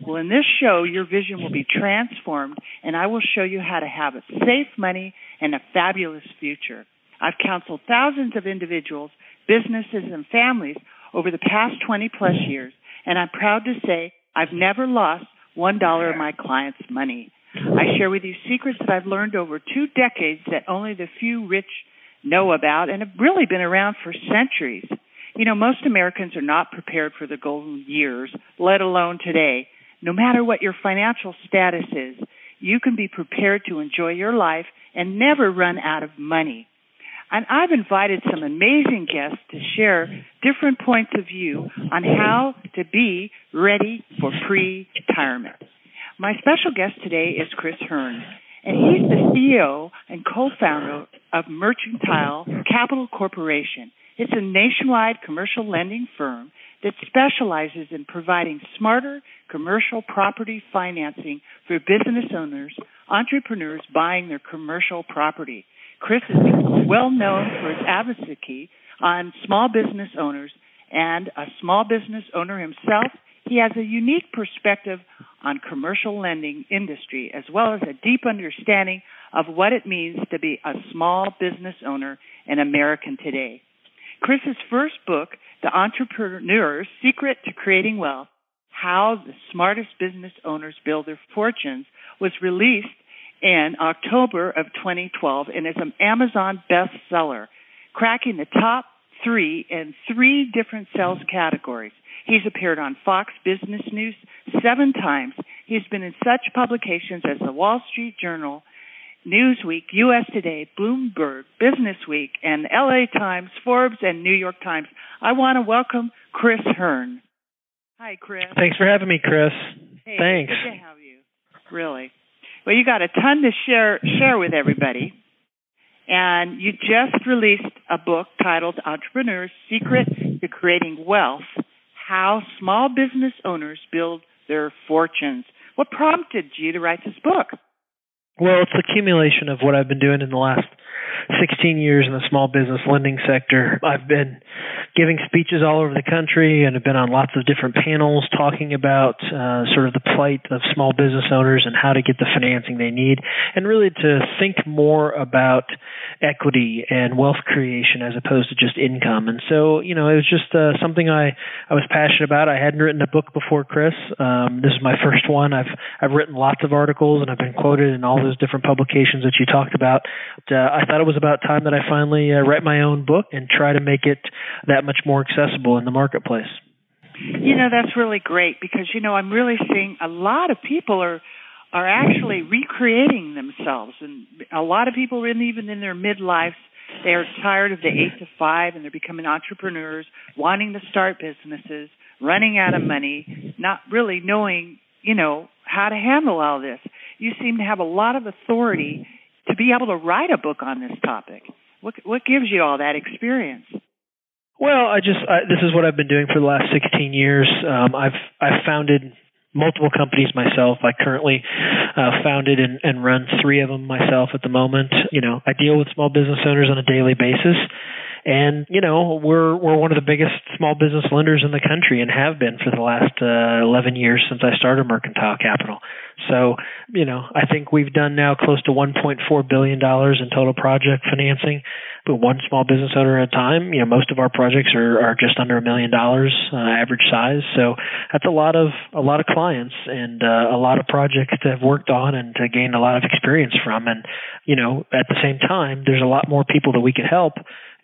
Well, in this show, your vision will be transformed, and I will show you how to have a safe money and a fabulous future. I've counseled thousands of individuals, businesses, and families over the past 20 plus years, and I'm proud to say I've never lost one dollar of my clients' money. I share with you secrets that I've learned over two decades that only the few rich know about and have really been around for centuries. You know, most Americans are not prepared for the golden years, let alone today. No matter what your financial status is, you can be prepared to enjoy your life and never run out of money. And I've invited some amazing guests to share different points of view on how to be ready for pre-retirement. My special guest today is Chris Hurn, and he's the CEO and co-founder of Mercantile Capital Corporation. It's a nationwide commercial lending firm that specializes in providing smarter commercial property financing for business owners, entrepreneurs buying their commercial property. Chris is well known for his advocacy on small business owners and a small business owner himself. He has a unique perspective on commercial lending industry as well as a deep understanding of what it means to be a small business owner in America today. Chris's first book, The Entrepreneur's Secret to Creating Wealth, How the Smartest Business Owners Build Their Fortunes, was released in October of 2012 and is an Amazon bestseller, cracking the top three in three different sales categories. He's appeared on Fox Business News seven times. He's been in such publications as the Wall Street Journal, Newsweek, US Today, Bloomberg, Business Week, and LA Times, Forbes, and New York Times. I want to welcome Chris Hurn. Hi, Chris. Thanks for having me, Chris. Hey, Thanks. Good to have you. Really. Well, you got a ton to share share with everybody. And you just released a book titled Entrepreneur's Secret to Creating Wealth How Small Business Owners Build Their Fortunes. What prompted you to write this book? Well, it's accumulation of what I've been doing in the last 16 years in the small business lending sector. I've been giving speeches all over the country and have been on lots of different panels talking about uh, sort of the plight of small business owners and how to get the financing they need, and really to think more about equity and wealth creation as opposed to just income. And so, you know, it was just uh, something I I was passionate about. I hadn't written a book before, Chris. Um, this is my first one. I've I've written lots of articles and I've been quoted in all those different publications that you talked about. But, uh, I thought it was about time that I finally uh, write my own book and try to make it that much more accessible in the marketplace. You know, that's really great because you know, I'm really seeing a lot of people are are actually recreating themselves and a lot of people in even in their midlives they are tired of the 8 to 5 and they're becoming entrepreneurs, wanting to start businesses, running out of money, not really knowing, you know, how to handle all this. You seem to have a lot of authority to be able to write a book on this topic. What what gives you all that experience? Well, I just I, this is what I've been doing for the last 16 years. Um, I've I've founded multiple companies myself. I currently uh, founded and, and run three of them myself at the moment. You know, I deal with small business owners on a daily basis. And you know we're we're one of the biggest small business lenders in the country and have been for the last uh, 11 years since I started Mercantile Capital. So you know I think we've done now close to 1.4 billion dollars in total project financing, but one small business owner at a time. You know most of our projects are are just under a million dollars uh, average size. So that's a lot of a lot of clients and uh, a lot of projects to have worked on and to gain a lot of experience from. And you know at the same time there's a lot more people that we could help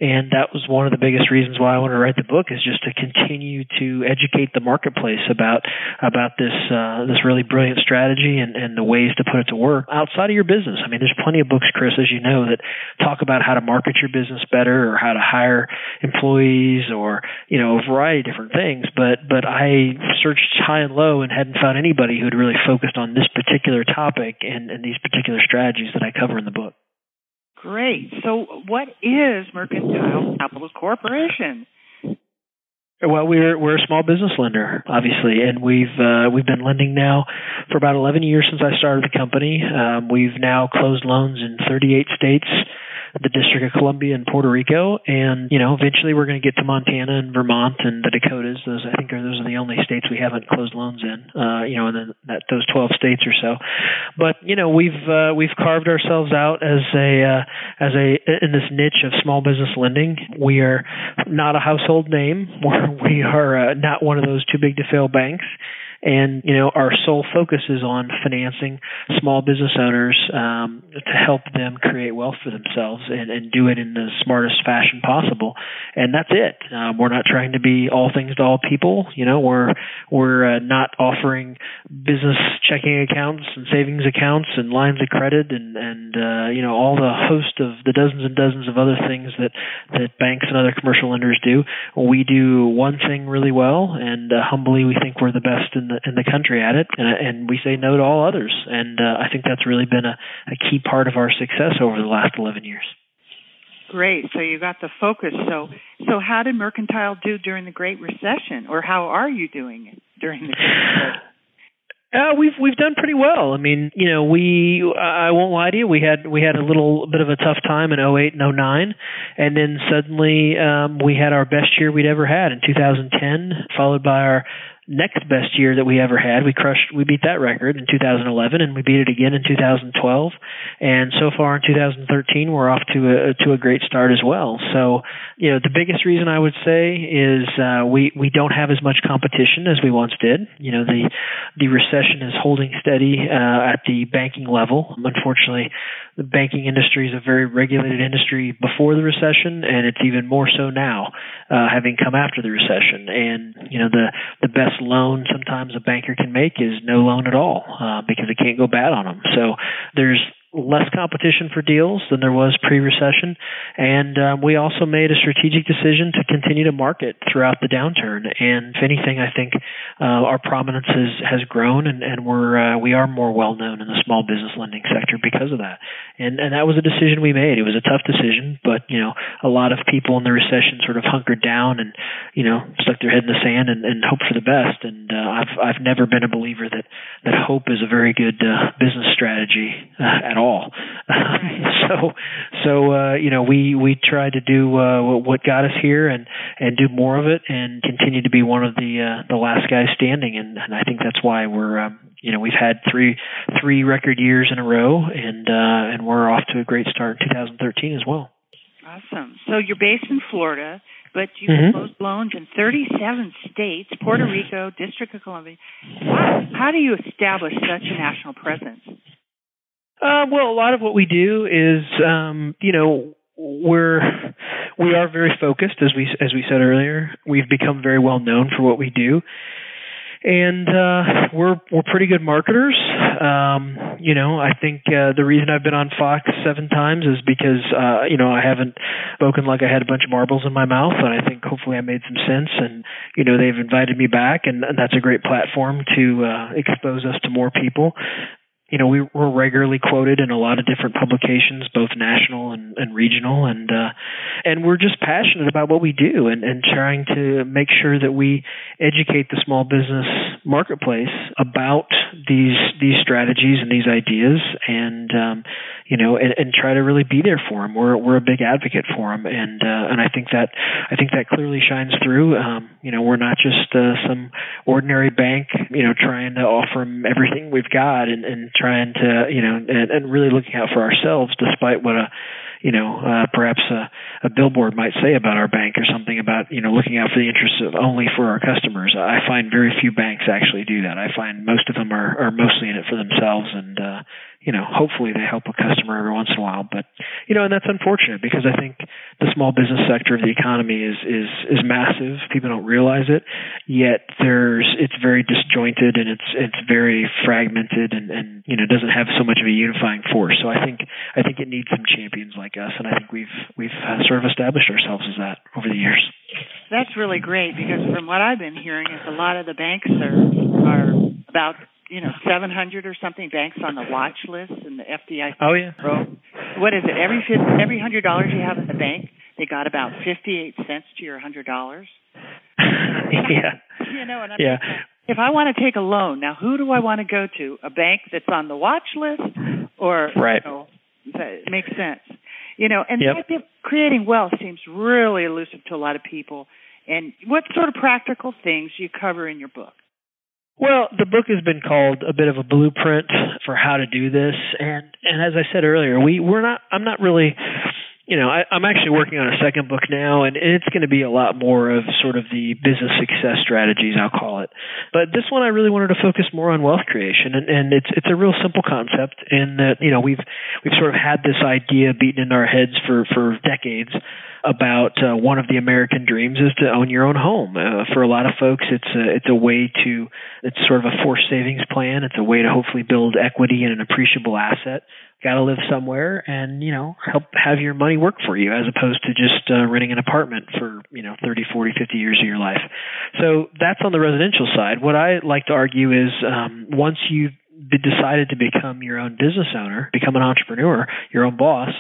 and that was one of the biggest reasons why I wanted to write the book is just to continue to educate the marketplace about about this uh, this really brilliant strategy and, and the ways to put it to work outside of your business. I mean, there's plenty of books, Chris, as you know, that talk about how to market your business better or how to hire employees or you know a variety of different things. But but I searched high and low and hadn't found anybody who had really focused on this particular topic and, and these particular strategies that I cover in the book. Great. So, what is Mercantile Capital Corporation? Well, we're we're a small business lender, obviously, and we've uh, we've been lending now for about 11 years since I started the company. Um, we've now closed loans in 38 states the District of Columbia and Puerto Rico, and you know eventually we're going to get to Montana and Vermont and the Dakotas. Those I think are those are the only states we haven't closed loans in. Uh, you know, in the, that those 12 states or so. But you know we've uh, we've carved ourselves out as a uh, as a in this niche of small business lending. We are not a household name. we are uh, not one of those too big to fail banks and you know our sole focus is on financing small business owners um, to help them create wealth for themselves and, and do it in the smartest fashion possible. And that's it. Um, we're not trying to be all things to all people. You know we're we're uh, not offering business checking accounts and savings accounts and lines of credit and and uh, you know all the host of the dozens and dozens of other things that that banks and other commercial lenders do. We do one thing really well and uh, humbly we think we're the best in the the in the country at it, and, and we say no to all others. And uh, I think that's really been a, a key part of our success over the last 11 years. Great. So you got the focus. So so how did Mercantile do during the Great Recession, or how are you doing it during the Great Recession? Uh, we've we've done pretty well. I mean, you know, we I won't lie to you. We had we had a little bit of a tough time in 08 and 09, and then suddenly um, we had our best year we'd ever had in 2010, followed by our next best year that we ever had. We crushed, we beat that record in 2011, and we beat it again in 2012. And so far in 2013, we're off to a to a great start as well. So, you know, the biggest reason I would say is uh, we we don't have as much competition as we once did. You know, the the recession is holding steady uh, at the banking level. Unfortunately, the banking industry is a very regulated industry before the recession, and it's even more so now, uh, having come after the recession. And you know, the the best best loan sometimes a banker can make is no loan at all uh, because it can't go bad on them. So there's less competition for deals than there was pre-recession, and um, we also made a strategic decision to continue to market throughout the downturn. And if anything, I think uh, our prominence has, has grown, and, and we're uh, we are more well known in the small business lending sector because of that. And and that was a decision we made. It was a tough decision, but you know, a lot of people in the recession sort of hunkered down and you know stuck their head in the sand and, and hoped for the best. And uh, I've I've never been a believer that that hope is a very good uh, business strategy uh, at all all. so so uh, you know we we try to do uh, what got us here and and do more of it and continue to be one of the uh, the last guys standing and, and I think that's why we're um, you know we've had three three record years in a row and uh, and we're off to a great start in 2013 as well. Awesome. So you're based in Florida but you mm-hmm. closed loans in 37 states, Puerto Rico, District of Columbia. How, how do you establish such a national presence? Uh, well, a lot of what we do is, um, you know, we're we are very focused, as we as we said earlier. We've become very well known for what we do, and uh, we're we're pretty good marketers. Um, you know, I think uh, the reason I've been on Fox seven times is because uh, you know I haven't spoken like I had a bunch of marbles in my mouth, and I think hopefully I made some sense. And you know, they've invited me back, and, and that's a great platform to uh, expose us to more people you know, we were regularly quoted in a lot of different publications, both national and, and regional, and uh, and we're just passionate about what we do and, and trying to make sure that we educate the small business marketplace about these these strategies and these ideas, and um, you know, and, and try to really be there for them. We're we're a big advocate for them, and uh, and I think that I think that clearly shines through. Um, you know, we're not just uh, some ordinary bank, you know, trying to offer them everything we've got and, and trying to, you know, and, and really looking out for ourselves, despite what a you know uh, perhaps a, a billboard might say about our bank or something about you know looking out for the interests of only for our customers. I find very few banks actually do that. I find most of them are are mostly in it for themselves and uh, you know, hopefully they help a customer every once in a while. But you know, and that's unfortunate because I think the small business sector of the economy is is is massive. People don't realize it, yet there's it's very disjointed and it's it's very fragmented and and you know doesn't have so much of a unifying force. So I think I think it needs some champions like us, and I think we've we've sort of established ourselves as that over the years. That's really great because from what I've been hearing is a lot of the banks are are about you know, 700 or something banks on the watch list and the FDIC. Oh yeah. What is it? Every every hundred dollars you have in the bank, they got about 58 cents to your hundred dollars. yeah. You know, and I'm yeah. If I want to take a loan, now who do I want to go to? A bank that's on the watch list, or right? You know, that makes sense. You know, and yep. creating wealth seems really elusive to a lot of people. And what sort of practical things you cover in your book? Well, the book has been called a bit of a blueprint for how to do this, and and as I said earlier, we we're not. I'm not really you know, I, I'm actually working on a second book now, and it's going to be a lot more of sort of the business success strategies, I'll call it. But this one, I really wanted to focus more on wealth creation, and, and it's it's a real simple concept in that you know we've we've sort of had this idea beaten into our heads for for decades about uh, one of the American dreams is to own your own home. Uh, for a lot of folks, it's a, it's a way to it's sort of a forced savings plan. It's a way to hopefully build equity in an appreciable asset got to live somewhere and you know help have your money work for you as opposed to just uh, renting an apartment for you know 30 40 50 years of your life. So that's on the residential side. What i like to argue is um, once you've decided to become your own business owner become an entrepreneur your own boss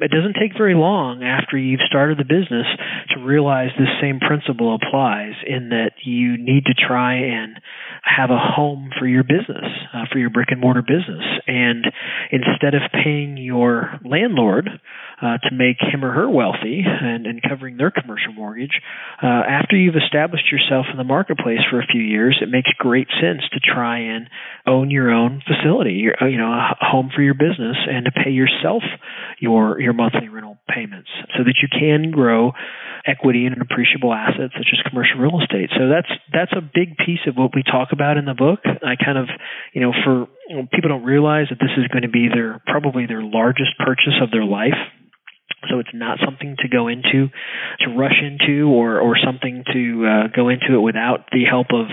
it doesn't take very long after you've started the business to realize this same principle applies in that you need to try and have a home for your business, uh, for your brick and mortar business. And instead of paying your landlord uh, to make him or her wealthy and, and covering their commercial mortgage, uh, after you've established yourself in the marketplace for a few years, it makes great sense to try and own your own facility, your, you know, a home for your business, and to pay yourself your your monthly rental payments, so that you can grow equity in an appreciable asset such as commercial real estate. So that's that's a big piece of what we talk about in the book. I kind of, you know, for you know, people don't realize that this is going to be their probably their largest purchase of their life so it's not something to go into, to rush into, or or something to uh, go into it without the help of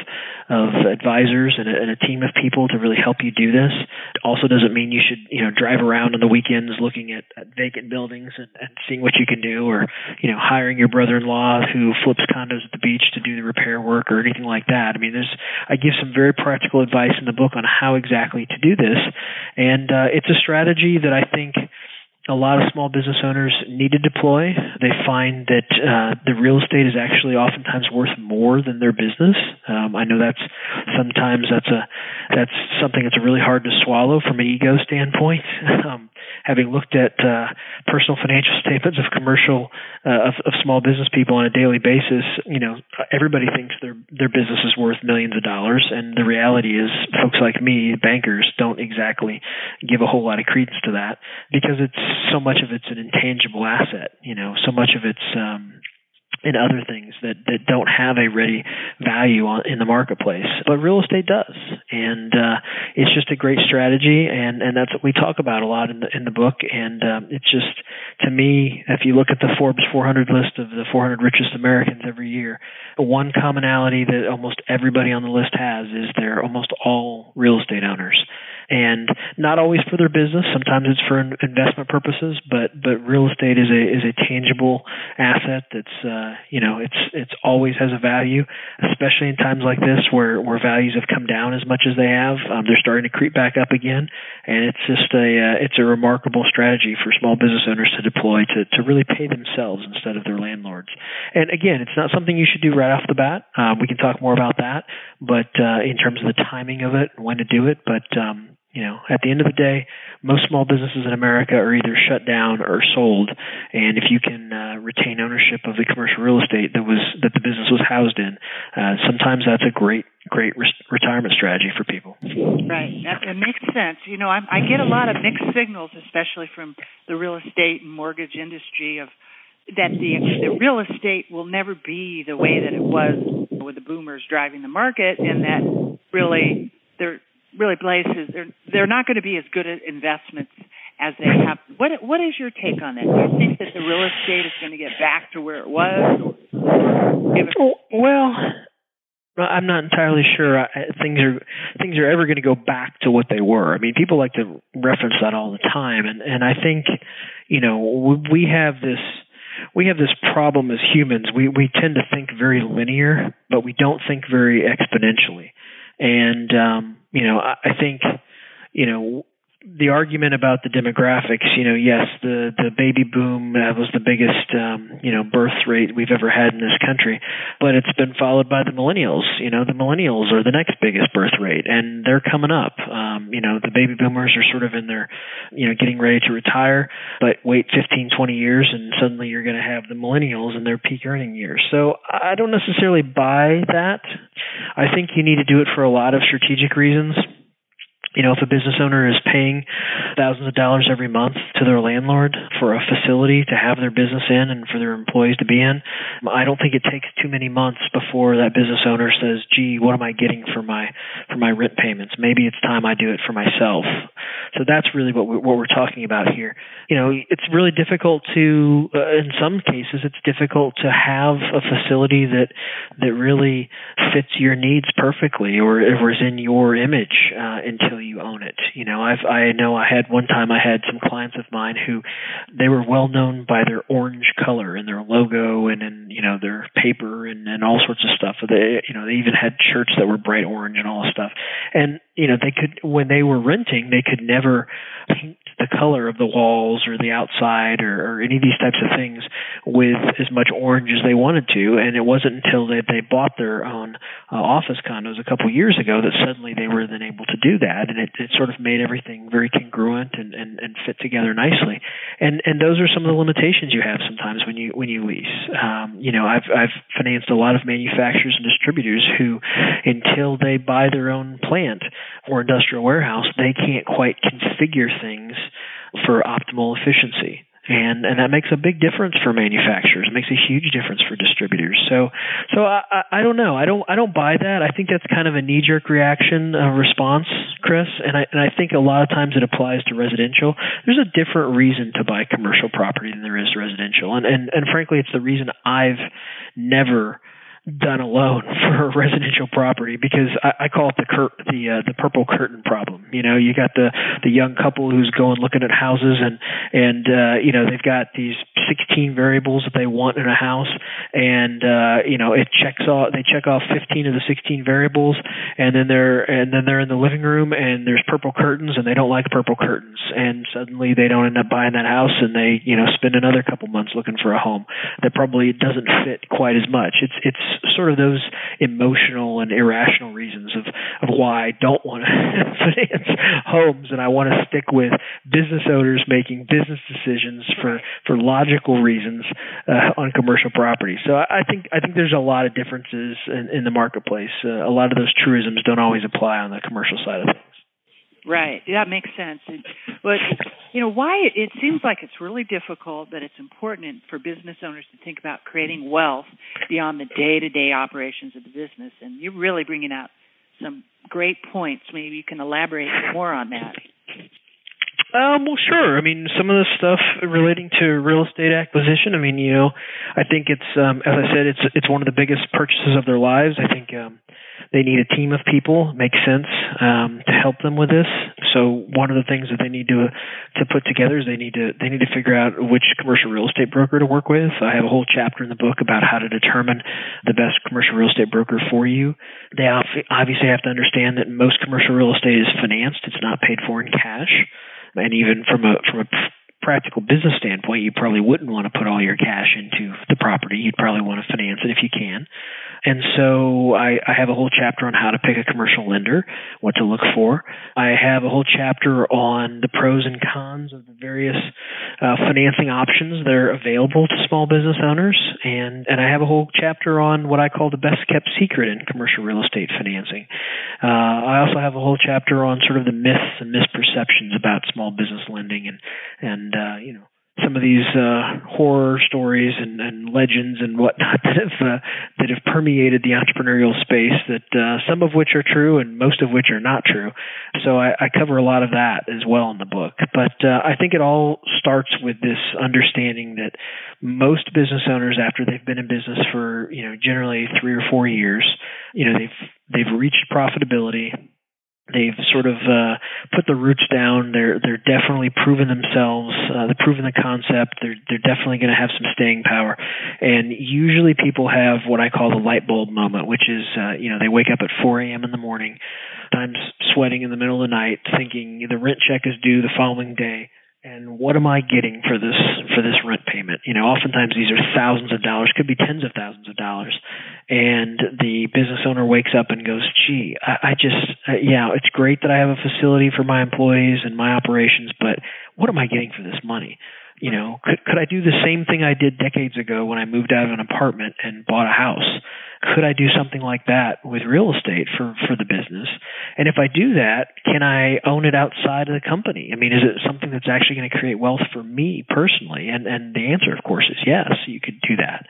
of advisors and a, and a team of people to really help you do this. It also doesn't mean you should you know drive around on the weekends looking at, at vacant buildings and, and seeing what you can do, or you know hiring your brother-in-law who flips condos at the beach to do the repair work or anything like that. I mean, there's I give some very practical advice in the book on how exactly to do this, and uh, it's a strategy that I think a lot of small business owners need to deploy. They find that uh, the real estate is actually oftentimes worth more than their business. Um, I know that's sometimes that's a that's something that's really hard to swallow from an ego standpoint. Um, having looked at uh, personal financial statements of commercial uh, of, of small business people on a daily basis, you know everybody thinks their their business is worth millions of dollars, and the reality is, folks like me, bankers, don't exactly give a whole lot of credence to that because it's so much of it's an intangible asset. You know, so much of it's um, in other things that that don't have a ready value on, in the marketplace, but real estate does, and uh, it's just a great strategy, and and that's what we talk about a lot in the in the book, and um, it's just to me, if you look at the Forbes 400 list of the 400 richest Americans every year, one commonality that almost everybody on the list has is they're almost all real estate owners and not always for their business. Sometimes it's for investment purposes, but but real estate is a is a tangible asset that's uh, you know it's it's always has a value, especially in times like this where where values have come down as much as they have. Um, they're starting to creep back up again, and it's just a uh, it's a remarkable strategy for small business owners to deploy to to really pay themselves instead of their landlords. And again, it's not something you should do right off the bat. Um, we can talk more about that, but uh, in terms of the timing of it, when to do it, but um, you know, at the end of the day, most small businesses in America are either shut down or sold. And if you can uh, retain ownership of the commercial real estate that was that the business was housed in, uh, sometimes that's a great great re- retirement strategy for people. Right. That it makes sense. You know, I, I get a lot of mixed signals, especially from the real estate and mortgage industry, of that the the real estate will never be the way that it was with the boomers driving the market, and that really they're really places they're they're not going to be as good at investments as they have. What what is your take on that? Do you think that the real estate is going to get back to where it was? Or, well, I'm not entirely sure uh, things are things are ever going to go back to what they were. I mean, people like to reference that all the time, and and I think you know we have this we have this problem as humans. We we tend to think very linear, but we don't think very exponentially. And um, you know, I, I think you know the argument about the demographics, you know, yes, the the baby boom uh, was the biggest um, you know birth rate we've ever had in this country, but it's been followed by the millennials. You know, the millennials are the next biggest birth rate, and they're coming up. Um, you know, the baby boomers are sort of in their, you know, getting ready to retire, but wait 15, 20 years, and suddenly you're going to have the millennials in their peak earning years. So I don't necessarily buy that. I think you need to do it for a lot of strategic reasons you know, if a business owner is paying thousands of dollars every month to their landlord for a facility to have their business in and for their employees to be in, I don't think it takes too many months before that business owner says, "Gee, what am I getting for my for my rent payments? Maybe it's time I do it for myself." So that's really what we're, what we're talking about here. You know, it's really difficult to, uh, in some cases, it's difficult to have a facility that that really fits your needs perfectly or, or is in your image uh, until until you own it. You know, I've I know I had one time I had some clients of mine who they were well known by their orange color and their logo and in you know their paper and and all sorts of stuff. They you know they even had shirts that were bright orange and all this stuff. And you know they could when they were renting they could never the color of the walls or the outside or, or any of these types of things with as much orange as they wanted to. And it wasn't until they, they bought their own uh, office condos a couple years ago that suddenly they were then able to do that. And it, it sort of made everything very congruent and, and, and fit together nicely. And, and those are some of the limitations you have sometimes when you, when you lease. Um, you know, I've, I've financed a lot of manufacturers and distributors who, until they buy their own plant or industrial warehouse, they can't quite configure things for optimal efficiency. And and that makes a big difference for manufacturers. It makes a huge difference for distributors. So so I, I don't know. I don't I don't buy that. I think that's kind of a knee jerk reaction uh, response, Chris. And I and I think a lot of times it applies to residential. There's a different reason to buy commercial property than there is residential. And and and frankly, it's the reason I've never done alone for a residential property because I, I call it the cur- the uh, the purple curtain problem. You know, you got the the young couple who's going looking at houses and and uh, you know they've got these 16 variables that they want in a house, and uh, you know it checks off they check off 15 of the 16 variables, and then they're and then they're in the living room and there's purple curtains and they don't like purple curtains, and suddenly they don't end up buying that house and they you know spend another couple months looking for a home that probably doesn't fit quite as much. It's it's sort of those emotional and irrational reasons of of why I don't want to finance homes and I want to stick with business owners making business decisions for for logical reasons uh, on commercial property. So I, I think I think there's a lot of differences in, in the marketplace. Uh, a lot of those truisms don't always apply on the commercial side of things. Right. That makes sense. But you know why it, it seems like it's really difficult, but it's important for business owners to think about creating wealth beyond the day-to-day operations of the business. And you're really bringing out some great points. Maybe you can elaborate more on that. Um, well, sure. I mean, some of the stuff relating to real estate acquisition. I mean, you know, I think it's, um, as I said, it's it's one of the biggest purchases of their lives. I think um, they need a team of people. Makes sense um, to help them with this. So one of the things that they need to to put together is they need to they need to figure out which commercial real estate broker to work with. I have a whole chapter in the book about how to determine the best commercial real estate broker for you. They obviously have to understand that most commercial real estate is financed. It's not paid for in cash and even from a from a practical business standpoint, you probably wouldn't want to put all your cash into the property. You'd probably want to finance it if you can. And so I, I have a whole chapter on how to pick a commercial lender, what to look for. I have a whole chapter on the pros and cons of the various uh, financing options that are available to small business owners, and and I have a whole chapter on what I call the best kept secret in commercial real estate financing. Uh, I also have a whole chapter on sort of the myths and misperceptions about small business lending and and uh, you know some of these uh, horror stories and, and legends and whatnot that have uh, that have permeated the entrepreneurial space. That uh, some of which are true and most of which are not true. So I, I cover a lot of that as well in the book. But uh, I think it all starts with this understanding that most business owners, after they've been in business for you know generally three or four years, you know they've they've reached profitability they've sort of uh, put the roots down. They're they're definitely proven themselves. Uh, they've proven the concept. They're they're definitely going to have some staying power. And usually people have what I call the light bulb moment, which is uh, you know they wake up at 4 a.m. in the morning, times sweating in the middle of the night, thinking the rent check is due the following day and what am I getting for this for this rent payment? You know, oftentimes these are thousands of dollars, could be tens of thousands of dollars, and the business owner wakes up and goes, "Gee, I, I just uh, yeah, it's great that I have a facility for my employees and my operations, but what am I getting for this money?" You know, could could I do the same thing I did decades ago when I moved out of an apartment and bought a house? Could I do something like that with real estate for for the business? And if I do that, can I own it outside of the company? I mean, is it something that's actually going to create wealth for me personally? And and the answer, of course, is yes. You could do that.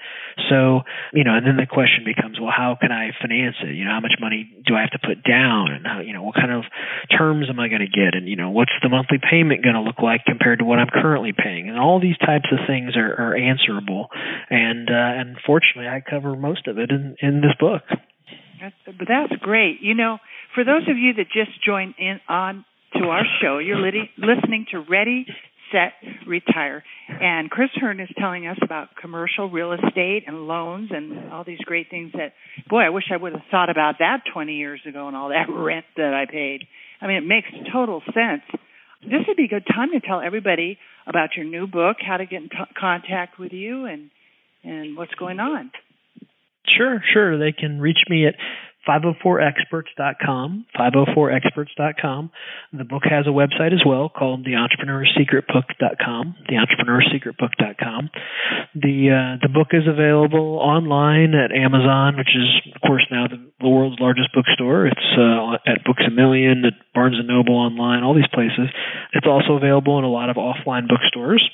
So you know, and then the question becomes, well, how can I finance it? You know, how much money do I have to put down, and how you know what kind of terms am I going to get, and you know, what's the monthly payment going to look like compared to what I'm currently paying? And all these types of things are, are answerable, and uh, and fortunately, I cover most of it in in this book. That's, that's great. You know, for those of you that just joined in on to our show, you're listening to Ready, Set, Retire, and Chris Hurn is telling us about commercial real estate and loans and all these great things. That boy, I wish I would have thought about that 20 years ago and all that rent that I paid. I mean, it makes total sense. This would be a good time to tell everybody about your new book, how to get in t- contact with you, and and what's going on. Sure, sure. They can reach me at 504experts.com, 504experts.com. The book has a website as well called theentrepreneurssecretbook.com, theentrepreneurssecretbook.com. The uh, the book is available online at Amazon, which is of course now the, the world's largest bookstore. It's uh, at Books a Million, at Barnes and Noble online, all these places. It's also available in a lot of offline bookstores.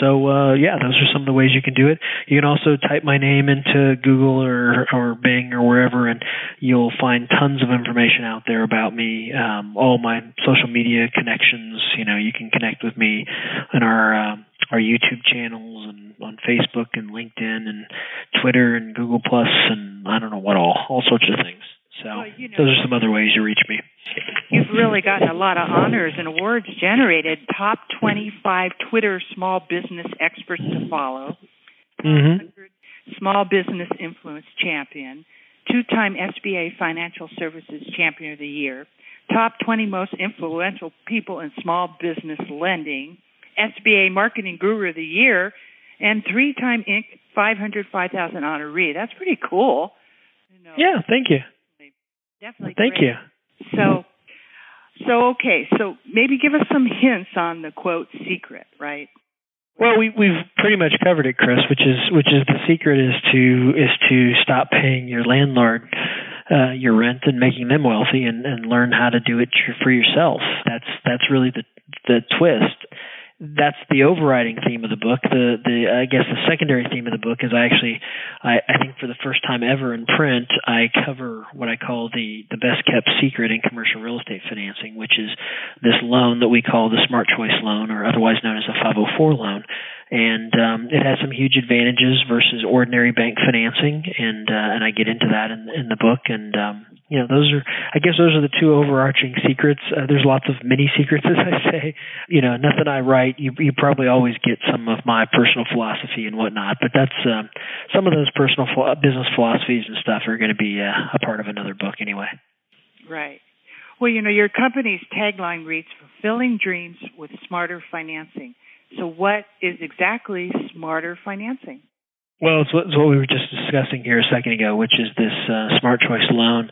So uh, yeah, those are some of the ways you can do it. You can also type my name into Google or or Bing or wherever, and you'll find tons of information out there about me. Um, all my social media connections. You know, you can connect with me on our uh, our YouTube channels and on Facebook and LinkedIn and Twitter and Google Plus and I don't know what all, all sorts of things. So well, you know, those are some other ways you reach me. You've really gotten a lot of honors and awards generated. Top 25 Twitter small business experts to follow. Mm-hmm. Small Business Influence Champion. Two-time SBA Financial Services Champion of the Year. Top 20 most influential people in small business lending. SBA Marketing Guru of the Year. And three-time Inc. 500 5000 honoree. That's pretty cool. You know, yeah, thank you. Definitely. Thank great. you. So, so okay. So maybe give us some hints on the quote secret, right? Well, we we've pretty much covered it, Chris. Which is which is the secret is to is to stop paying your landlord uh, your rent and making them wealthy, and and learn how to do it for yourself. That's that's really the the twist that's the overriding theme of the book. The the I guess the secondary theme of the book is I actually I, I think for the first time ever in print I cover what I call the the best kept secret in commercial real estate financing, which is this loan that we call the Smart Choice loan or otherwise known as a 504 loan and um, it has some huge advantages versus ordinary bank financing, and uh, and I get into that in, in the book, and um, you know those are I guess those are the two overarching secrets. Uh, there's lots of mini secrets, as I say. You know, nothing I write, you you probably always get some of my personal philosophy and whatnot, but that's um, some of those personal ph- business philosophies and stuff are going to be uh, a part of another book anyway. Right. Well, you know, your company's tagline reads "Fulfilling Dreams with Smarter Financing." So, what is exactly smarter financing? Well, it's what, it's what we were just discussing here a second ago, which is this uh, Smart Choice loan,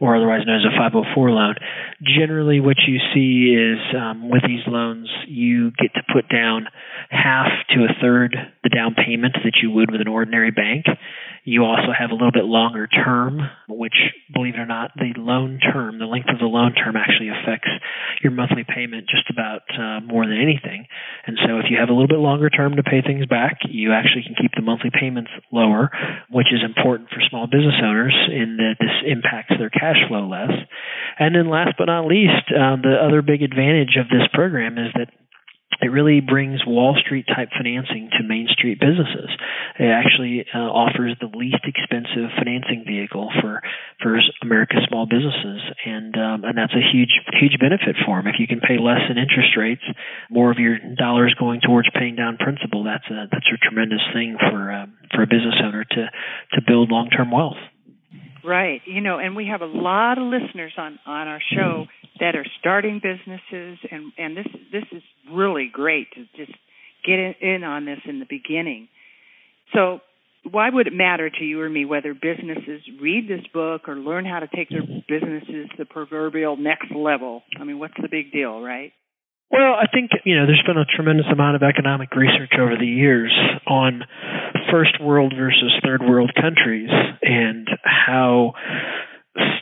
or otherwise known as a 504 loan. Generally, what you see is um, with these loans, you get to put down half to a third the down payment that you would with an ordinary bank. You also have a little bit longer term, which, believe it or not, the loan term, the length of the loan term actually affects your monthly payment just about uh, more than anything. And so if you have a little bit longer term to pay things back, you actually can keep the monthly payments lower, which is important for small business owners in that this impacts their cash flow less. And then last but not least, uh, the other big advantage of this program is that it really brings Wall Street type financing to Main Street businesses. It actually uh, offers the least expensive financing vehicle for for America's small businesses, and um, and that's a huge huge benefit for them. If you can pay less in interest rates, more of your dollars going towards paying down principal. That's a that's a tremendous thing for um, for a business owner to to build long term wealth. Right. You know, and we have a lot of listeners on on our show that are starting businesses and and this this is really great to just get in, in on this in the beginning. So, why would it matter to you or me whether businesses read this book or learn how to take their businesses to the proverbial next level? I mean, what's the big deal, right? Well, I think you know there's been a tremendous amount of economic research over the years on first world versus third world countries and how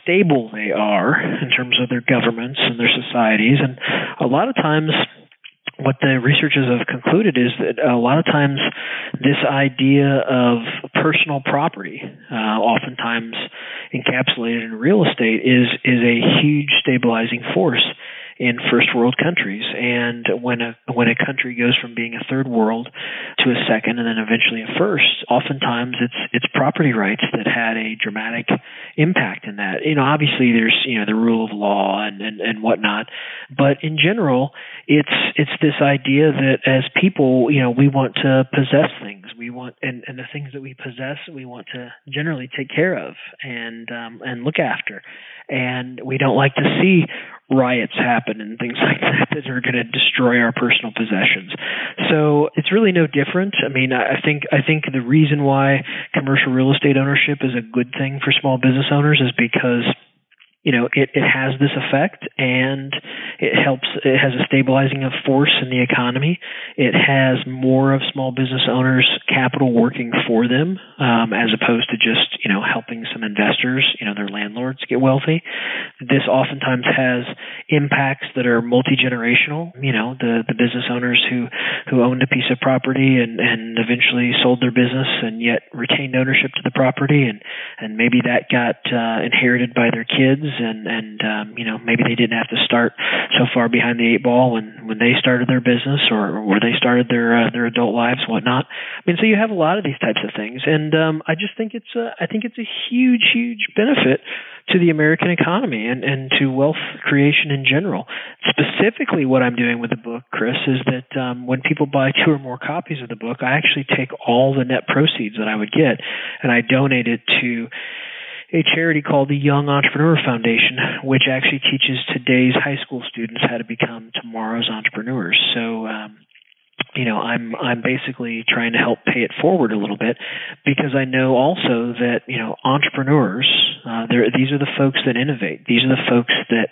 stable they are in terms of their governments and their societies. And a lot of times what the researchers have concluded is that a lot of times this idea of personal property, uh, oftentimes encapsulated in real estate, is is a huge stabilizing force in first world countries. And when a when a country goes from being a third world to a second and then eventually a first, oftentimes it's it's property rights that had a dramatic impact in that. You know, obviously there's you know the rule of law and and, and whatnot, but in general, it's it's this idea that as people, you know, we want to possess things. We want and and the things that we possess, we want to generally take care of and um, and look after. And we don't like to see riots happen and things like that that are going to destroy our personal possessions. So it's really no different. I mean, I think I think the reason why commercial real estate ownership is a good thing for small business owners is because you know it, it has this effect and it helps it has a stabilizing force in the economy. It has more of small business owners capital working for them um, as opposed to just you know helping some investors you know their landlords get wealthy. This oftentimes has impacts that are multi-generational you know the the business owners who who owned a piece of property and and eventually sold their business and yet retained ownership to the property and and maybe that got uh, inherited by their kids and and um, you know maybe they didn't have to start so far behind the eight ball when when they started their business or where they started their uh, their adult lives whatnot. I mean, so you have a lot of these types of things, and um, I just think it's a I think it's a huge huge benefit to the American economy and and to wealth creation in general. Specifically, what I'm doing with the book, Chris, is that um, when people buy two or more copies of the book, I actually take all the net proceeds that I would get and I donate it to a charity called the Young Entrepreneur Foundation, which actually teaches today's high school students how to become tomorrow's entrepreneurs. So um, you know i'm i'm basically trying to help pay it forward a little bit because i know also that you know entrepreneurs uh these are the folks that innovate. These are the folks that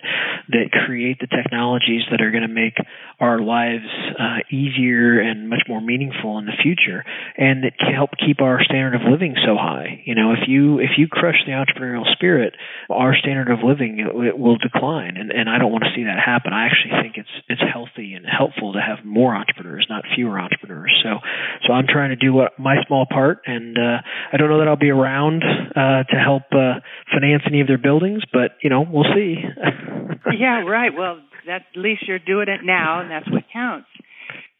that create the technologies that are going to make our lives uh easier and much more meaningful in the future and that help keep our standard of living so high. You know if you if you crush the entrepreneurial spirit our standard of living it, will decline. And and i don't want to see that happen. I actually think it's it's healthy and helpful to have more entrepreneurs not fewer entrepreneurs. So, so I'm trying to do what my small part, and uh, I don't know that I'll be around uh, to help uh, finance any of their buildings, but you know, we'll see. yeah, right. Well, that, at least you're doing it now, and that's what counts.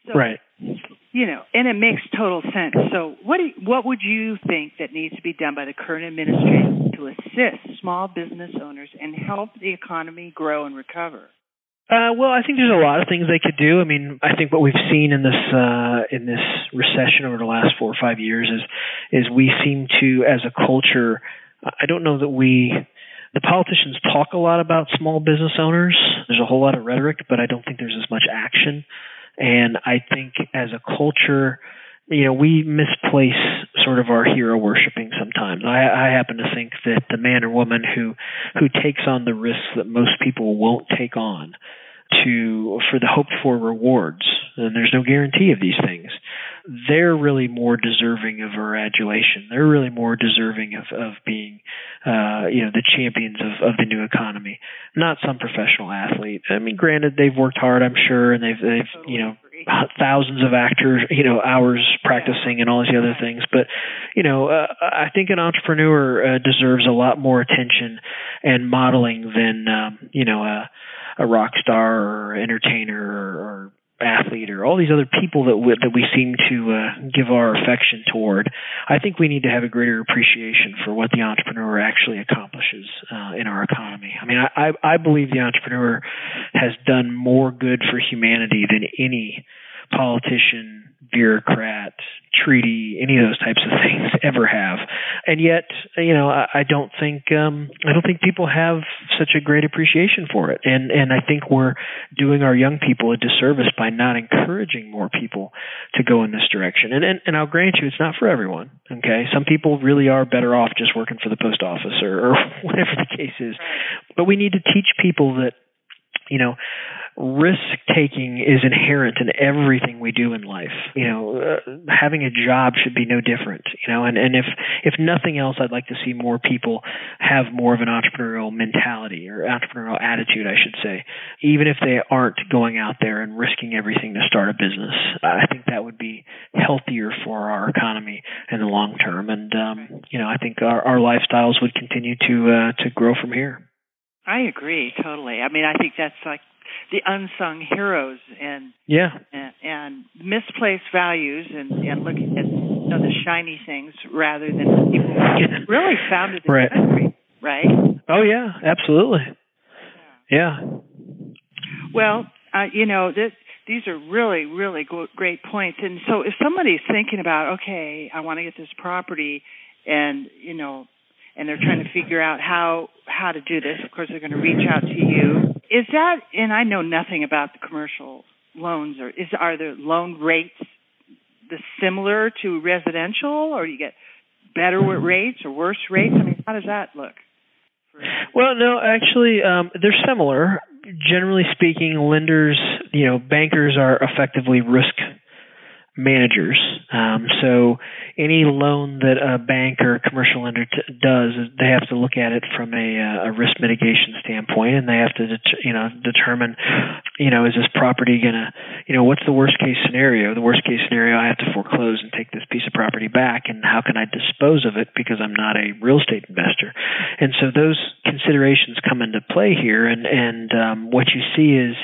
So, right. You know, and it makes total sense. So, what do you, what would you think that needs to be done by the current administration to assist small business owners and help the economy grow and recover? Uh, well, I think there's a lot of things they could do. I mean, I think what we've seen in this uh, in this recession over the last four or five years is is we seem to, as a culture, I don't know that we the politicians talk a lot about small business owners. There's a whole lot of rhetoric, but I don't think there's as much action. And I think as a culture, you know, we misplace sort of our hero worshiping sometimes. I, I happen to think that the man or woman who who takes on the risks that most people won't take on to for the hoped for rewards, and there's no guarantee of these things. They're really more deserving of our adulation. They're really more deserving of of being, uh, you know, the champions of of the new economy, not some professional athlete. I mean, granted, they've worked hard, I'm sure, and they've they've you know thousands of actors, you know, hours practicing and all these other things. But, you know, uh, I think an entrepreneur uh, deserves a lot more attention and modeling than, um, you know, a, a rock star or entertainer or, or athlete or all these other people that we, that we seem to uh, give our affection toward. I think we need to have a greater appreciation for what the entrepreneur actually accomplishes uh, in our economy. I mean, I, I believe the entrepreneur has done more good for humanity than any politician, bureaucrat, treaty, any of those types of things ever have. And yet, you know, I, I don't think um, I don't think people have such a great appreciation for it. And and I think we're doing our young people a disservice by not encouraging more people to go in this direction. And and, and I'll grant you, it's not for everyone. Okay, some people really are better off just working for the post office or, or whatever the case is. But we need to teach people that you know risk taking is inherent in everything we do in life. You know, uh, having a job should be no different. You know, and and if if nothing else, I'd like to see more people have more of an entrepreneurial mentality or entrepreneurial attitude, I should say, even if they aren't going out there and risking everything to start a business. I think that would be healthier for our economy in the long term, and um, you know, I think our, our lifestyles would continue to uh, to grow from here. I agree totally. I mean, I think that's like the unsung heroes and yeah and, and misplaced values and and looking at you know the shiny things rather than the people who really founded the right. country, right? Oh yeah, absolutely. Yeah. Well, uh, you know this. These are really, really great points. And so, if somebody's thinking about, okay, I want to get this property, and you know, and they're trying to figure out how how to do this. Of course, they're going to reach out to you. Is that? And I know nothing about the commercial loans, or is are the loan rates the similar to residential, or do you get better rates or worse rates? I mean, how does that look? Well, no, actually, um, they're similar. Generally speaking, lenders, you know, bankers are effectively risk managers. Um, so any loan that a bank or a commercial lender t- does, they have to look at it from a, uh, a risk mitigation standpoint, and they have to, det- you know, determine, you know, is this property gonna, you know, what's the worst case scenario? The worst case scenario, I have to foreclose and take this piece of property back, and how can I dispose of it because I'm not a real estate investor? And so those considerations come into play here, and and um, what you see is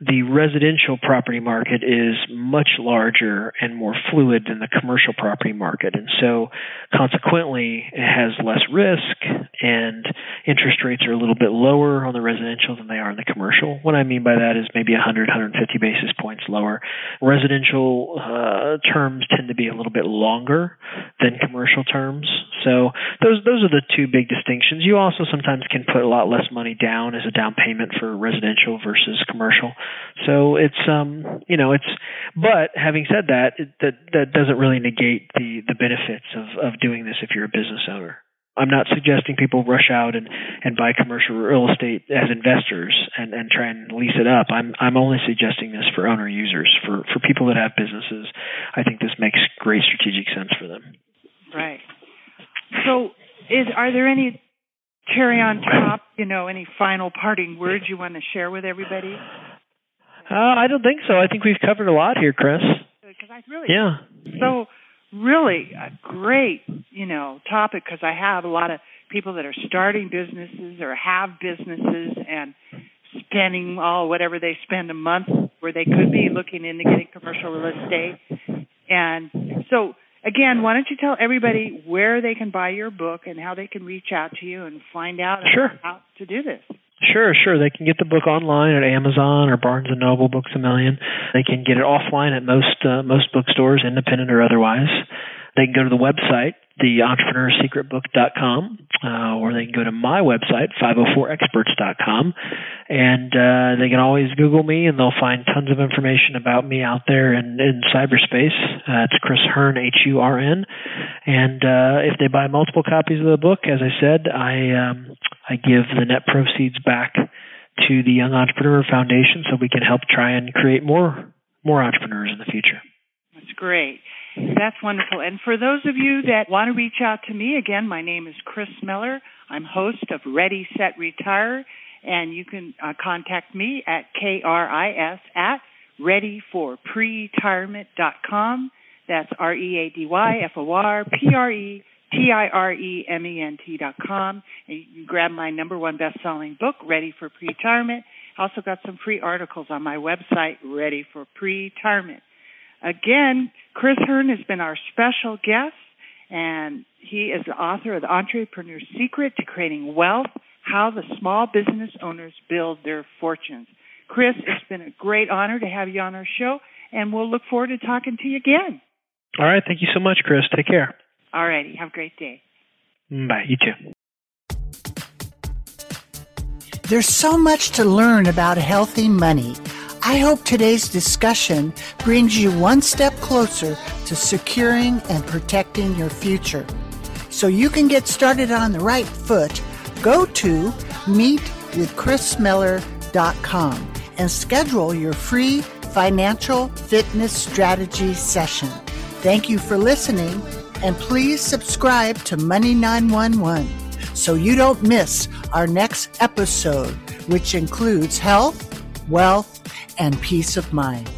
the residential property market is much larger and more fluid than the commercial property market. And so, consequently, it has less risk and interest rates are a little bit lower on the residential than they are in the commercial. What I mean by that is maybe 100, 150 basis points lower. Residential uh, terms tend to be a little bit longer than commercial terms. So, those, those are the two big distinctions. You also sometimes can put a lot less money down as a down payment for residential versus commercial. So it's um you know it's but having said that it, that that doesn't really negate the the benefits of of doing this if you're a business owner. I'm not suggesting people rush out and and buy commercial real estate as investors and and try and lease it up. I'm I'm only suggesting this for owner users for for people that have businesses. I think this makes great strategic sense for them. Right. So is are there any cherry on top, you know, any final parting words you want to share with everybody? Uh, I don't think so. I think we've covered a lot here, Kris. Because I really yeah. So really a great you know topic because I have a lot of people that are starting businesses or have businesses and spending all whatever they spend a month where they could be looking into getting commercial real estate. And so again, why don't you tell everybody where they can buy your book and how they can reach out to you and find out sure. how to do this? Sure, sure. They can get the book online at Amazon or Barnes and Noble, Books a Million. They can get it offline at most uh, most bookstores, independent or otherwise. They can go to the website, theentrepreneurssecretbook.com, uh, or they can go to my website, 504experts.com, and uh, they can always Google me, and they'll find tons of information about me out there in, in cyberspace. Uh, it's Chris Hurn, H-U-R-N, and uh, if they buy multiple copies of the book, as I said, I um, I give the net proceeds back to the Young Entrepreneur Foundation, so we can help try and create more more entrepreneurs in the future. That's great. That's wonderful. And for those of you that want to reach out to me, again, my name is Kris Miller. I'm host of Ready, Set, Retire, and you can uh, contact me at KRIS at readyforpretirement.com. That's R E A D Y F O R P R E T I R E M E N T dot com. And you can grab my number one best selling book, Ready for Pretirement. Also got some free articles on my website, Ready for Pretirement. Again, Chris Hurn has been our special guest, and he is the author of The Entrepreneur's Secret to Creating Wealth How the Small Business Owners Build Their Fortunes. Chris, it's been a great honor to have you on our show, and we'll look forward to talking to you again. All right. Thank you so much, Kris. Take care. All righty. Have a great day. Bye. You too. There's so much to learn about healthy money. I hope today's discussion brings you one step closer to securing and protecting your future. So you can get started on the right foot, go to meetwithkrismiller.com and schedule your free financial fitness strategy session. Thank you for listening and please subscribe to Money 911 so you don't miss our next episode, which includes health, wealth, and peace of mind.